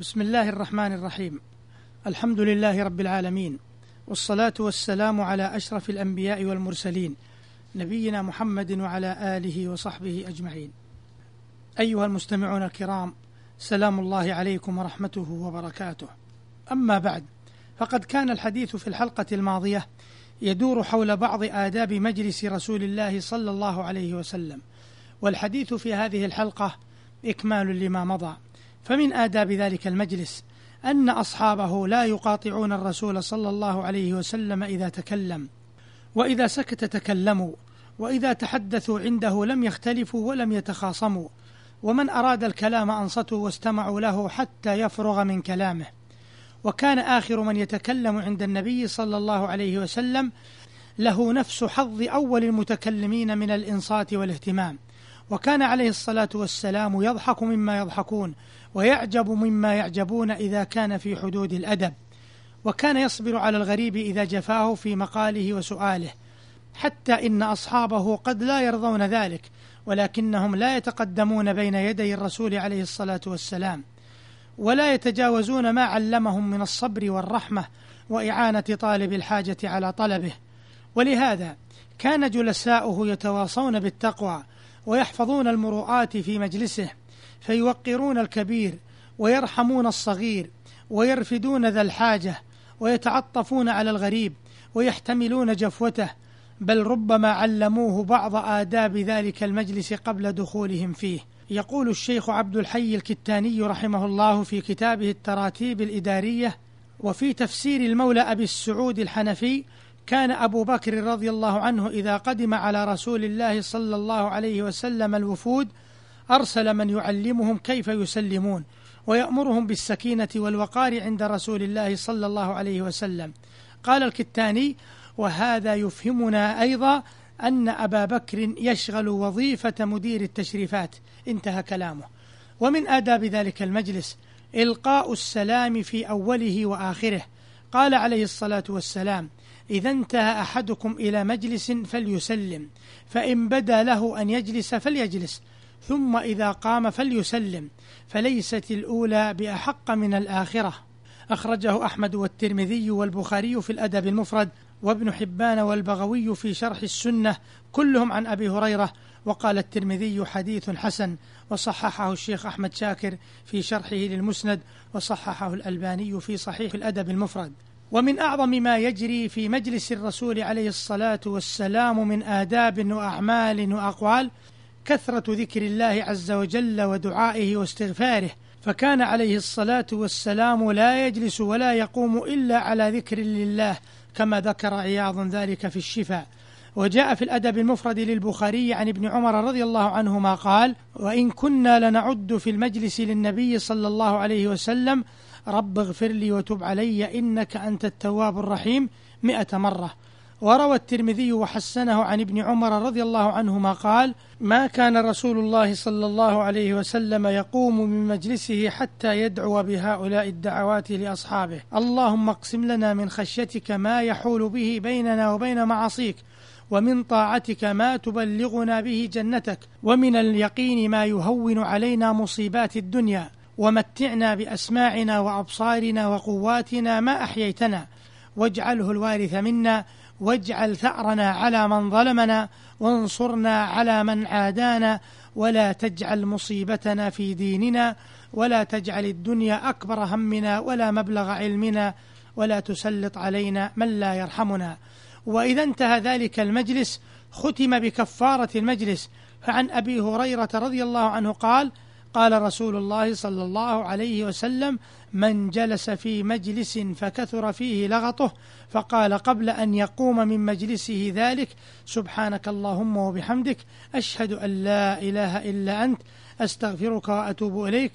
بسم الله الرحمن الرحيم الحمد لله رب العالمين والصلاة والسلام على أشرف الأنبياء والمرسلين نبينا محمد وعلى آله وصحبه أجمعين أيها المستمعون الكرام سلام الله عليكم ورحمته وبركاته أما بعد فقد كان الحديث في الحلقة الماضية يدور حول بعض آداب مجلس رسول الله صلى الله عليه وسلم والحديث في هذه الحلقة إكمال لما مضى فمن آداب ذلك المجلس أن أصحابه لا يقاطعون الرسول صلى الله عليه وسلم إذا تكلم وإذا سكت تكلموا وإذا تحدثوا عنده لم يختلفوا ولم يتخاصموا ومن أراد الكلام أنصتوا واستمعوا له حتى يفرغ من كلامه. وكان آخر من يتكلم عند النبي صلى الله عليه وسلم له نفس حظ أول المتكلمين من الإنصات والاهتمام. وكان عليه الصلاة والسلام يضحك مما يضحكون ويعجب مما يعجبون إذا كان في حدود الأدب. وكان يصبر على الغريب إذا جفاه في مقاله وسؤاله حتى إن أصحابه قد لا يرضون ذلك ولكنهم لا يتقدمون بين يدي الرسول عليه الصلاة والسلام ولا يتجاوزون ما علمهم من الصبر والرحمة وإعانة طالب الحاجة على طلبه. ولهذا كان جلساؤه يتواصون بالتقوى ويحفظون المروءات في مجلسه فيوقرون الكبير ويرحمون الصغير ويرفدون ذا الحاجة ويتعطفون على الغريب ويحتملون جفوته بل ربما علموه بعض آداب ذلك المجلس قبل دخولهم فيه. يقول الشيخ عبد الحي الكتاني رحمه الله في كتابه التراتيب الإدارية وفي تفسير المولى أبي السعود الحنفي كان أبو بكر رضي الله عنه إذا قدم على رسول الله صلى الله عليه وسلم الوفود أرسل من يعلمهم كيف يسلمون ويأمرهم بالسكينة والوقار عند رسول الله صلى الله عليه وسلم. قال الكتاني وهذا يفهمنا أيضا أن أبا بكر يشغل وظيفة مدير التشريفات. انتهى كلامه. ومن آداب ذلك المجلس إلقاء السلام في أوله وآخره. قال عليه الصلاة والسلام إذا انتهى أحدكم إلى مجلس فليسلم فإن بدا له أن يجلس فليجلس ثم إذا قام فليسلم فليست الأولى بأحق من الآخرة. أخرجه أحمد والترمذي والبخاري في الأدب المفرد وابن حبان والبغوي في شرح السنة كلهم عن أبي هريرة وقال الترمذي حديث حسن وصححه الشيخ أحمد شاكر في شرحه للمسند وصححه الألباني في صحيح الأدب المفرد. ومن أعظم ما يجري في مجلس الرسول عليه الصلاة والسلام من آداب وأعمال وأقوال كثرة ذكر الله عز وجل ودعائه واستغفاره. فكان عليه الصلاة والسلام لا يجلس ولا يقوم إلا على ذكر لله كما ذكر عياض ذلك في الشفاء. وجاء في الأدب المفرد للبخاري عن ابن عمر رضي الله عنهما قال وإن كنا لنعد في المجلس للنبي صلى الله عليه وسلم رب اغفر لي وتب علي إنك أنت التواب الرحيم مئة مرة. وروى الترمذي وحسنه عن ابن عمر رضي الله عنهما قال ما كان رسول الله صلى الله عليه وسلم يقوم من مجلسه حتى يدعو بهؤلاء الدعوات لأصحابه. اللهم اقسم لنا من خشيتك ما يحول به بيننا وبين معاصيك ومن طاعتك ما تبلغنا به جنتك ومن اليقين ما يهون علينا مصيبات الدنيا. ومتعنا بأسماعنا وأبصارنا وقواتنا ما أحييتنا. واجعله الوارث منا. واجعل ثأرنا على من ظلمنا. وانصرنا على من عادانا. ولا تجعل مصيبتنا في ديننا. ولا تجعل الدنيا أكبر همنا. ولا مبلغ علمنا. ولا تسلط علينا من لا يرحمنا. وإذا انتهى ذلك المجلس ختم بكفارة المجلس. فعن أبي هريرة رضي الله عنه قال قال رسول الله صلى الله عليه وسلم من جلس في مجلس فكثر فيه لغطه فقال قبل أن يقوم من مجلسه ذلك سبحانك اللهم وبحمدك أشهد أن لا إله إلا أنت أستغفرك وأتوب إليك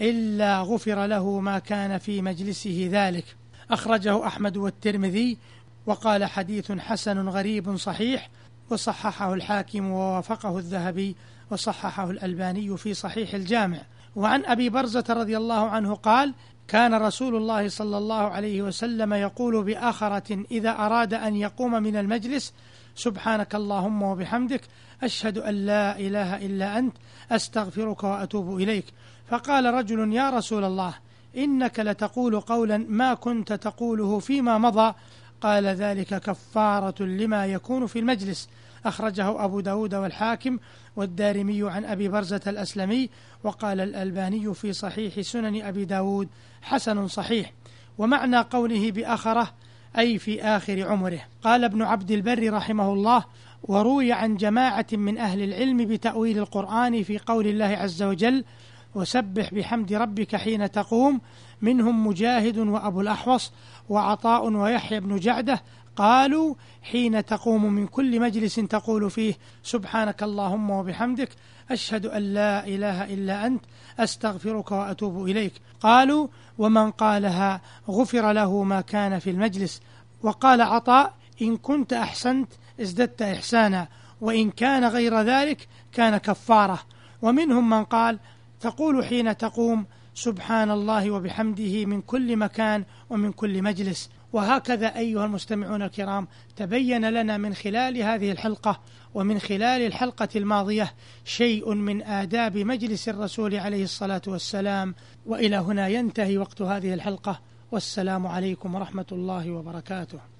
إلا غفر له ما كان في مجلسه ذلك. أخرجه أحمد والترمذي وقال حديث حسن غريب صحيح وصححه الحاكم ووافقه الذهبي وصححه الألباني في صحيح الجامع. وعن أبي برزة رضي الله عنه قال كان رسول الله صلى الله عليه وسلم يقول بآخرة إذا أراد أن يقوم من المجلس سبحانك اللهم وبحمدك أشهد أن لا إله إلا أنت أستغفرك وأتوب إليك. فقال رجل يا رسول الله إنك لتقول قولا ما كنت تقوله فيما مضى قال ذلك كفارة لما يكون في المجلس. أخرجه أبو داود والحاكم والدارمي عن أبي برزة الأسلمي وقال الألباني في صحيح سنن أبي داود حسن صحيح. ومعنى قوله بأخره أي في آخر عمره. قال ابن عبد البر رحمه الله وروي عن جماعة من أهل العلم بتأويل القرآن في قول الله عز وجل وسبح بحمد ربك حين تقوم. منهم مجاهد وأبو الأحوص وعطاء ويحيى بن جعدة قالوا حين تقوم من كل مجلس تقول فيه سبحانك اللهم وبحمدك أشهد أن لا إله إلا أنت أستغفرك وأتوب إليك. قالوا ومن قالها غفر له ما كان في المجلس. وقال عطاء إن كنت أحسنت ازددت إحسانا وإن كان غير ذلك كان كفارة. ومنهم من قال تقول حين تقوم سبحان الله وبحمده من كل مكان ومن كل مجلس. وهكذا أيها المستمعون الكرام تبين لنا من خلال هذه الحلقة ومن خلال الحلقة الماضية شيء من آداب مجلس الرسول عليه الصلاة والسلام. وإلى هنا ينتهي وقت هذه الحلقة. والسلام عليكم ورحمة الله وبركاته.